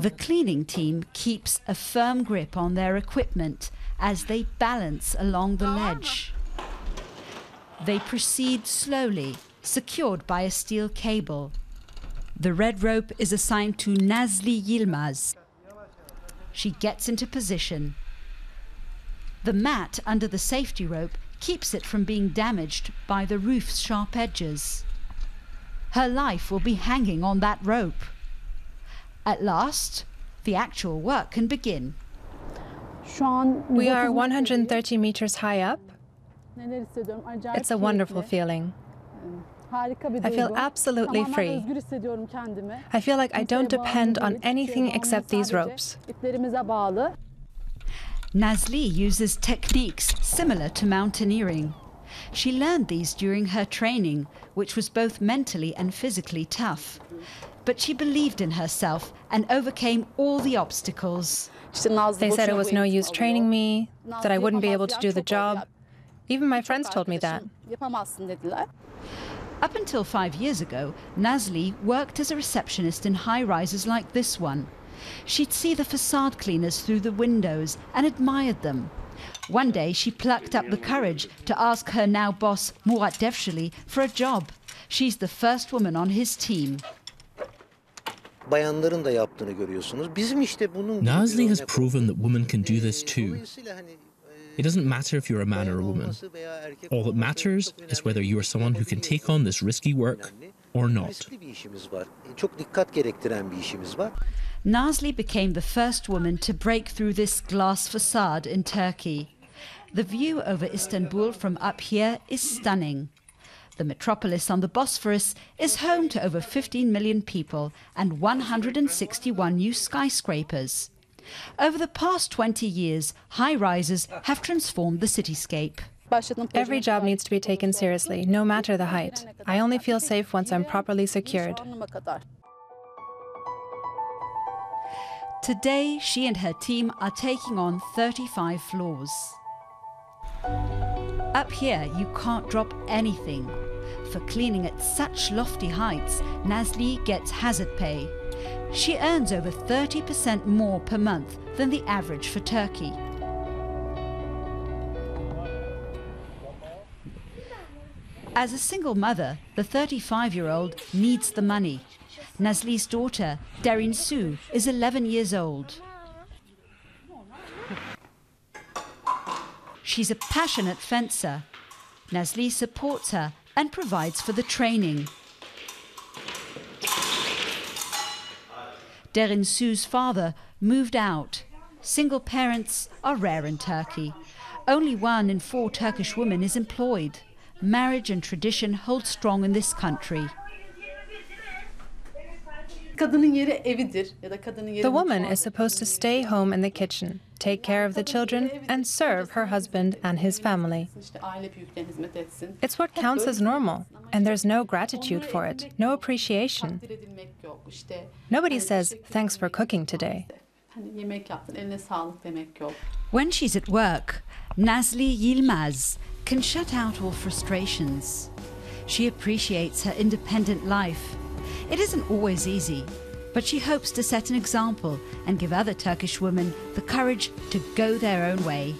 The cleaning team keeps a firm grip on their equipment as they balance along the ledge. They proceed slowly, secured by a steel cable. The red rope is assigned to Nazli Yilmaz. She gets into position. The mat under the safety rope keeps it from being damaged by the roof's sharp edges. Her life will be hanging on that rope. At last, the actual work can begin. We are 130 meters high up. It's a wonderful feeling. I feel absolutely free. I feel like I don't depend on anything except these ropes. Nazli uses techniques similar to mountaineering. She learned these during her training, which was both mentally and physically tough. But she believed in herself and overcame all the obstacles. They said it was no use training me, that I wouldn't be able to do the job. Even my friends told me that. Up until five years ago, Nazli worked as a receptionist in high rises like this one. She'd see the facade cleaners through the windows and admired them. One day she plucked up the courage to ask her now boss Murat Devshili for a job. She's the first woman on his team. bayanların da yaptığını görüyorsunuz. Bizim işte bunun Nazli has proven that women can do this too. dolayısıyla hani, It doesn't matter if you're a man or a woman. olması veya erkek All that matters is whether you are someone who can take on this risky work Önemli. Or not. Riskli bir işimiz var. Çok dikkat gerektiren bir işimiz var. Nazli became the first woman to break through this glass facade in Turkey. The view over Istanbul from up here is stunning. The metropolis on the Bosphorus is home to over 15 million people and 161 new skyscrapers. Over the past 20 years, high rises have transformed the cityscape. Every job needs to be taken seriously, no matter the height. I only feel safe once I'm properly secured. Today, she and her team are taking on 35 floors. Up here, you can't drop anything. For cleaning at such lofty heights, Nazli gets hazard pay. She earns over 30% more per month than the average for Turkey. As a single mother, the 35 year old needs the money. Nazli's daughter, Derin Su, is 11 years old. She's a passionate fencer. Nazli supports her and provides for the training. Derin Su's father moved out. Single parents are rare in Turkey. Only one in four Turkish women is employed. Marriage and tradition hold strong in this country. Kadının yeri evidir ya da kadının yeri The woman is supposed to stay home in the kitchen, take care of the children, and serve her husband and his family. İşte aile büyüklerine hizmet etsin. It's what counts as normal, and there's no gratitude for it, no appreciation. Takdir edilmek yok işte. Nobody says, thanks for cooking today. Hani yemek yaptın eline sağlık demek yok. When she's at work, Nazli Yilmaz can shut out all frustrations. She appreciates her independent life. It isn't always easy, but she hopes to set an example and give other Turkish women the courage to go their own way.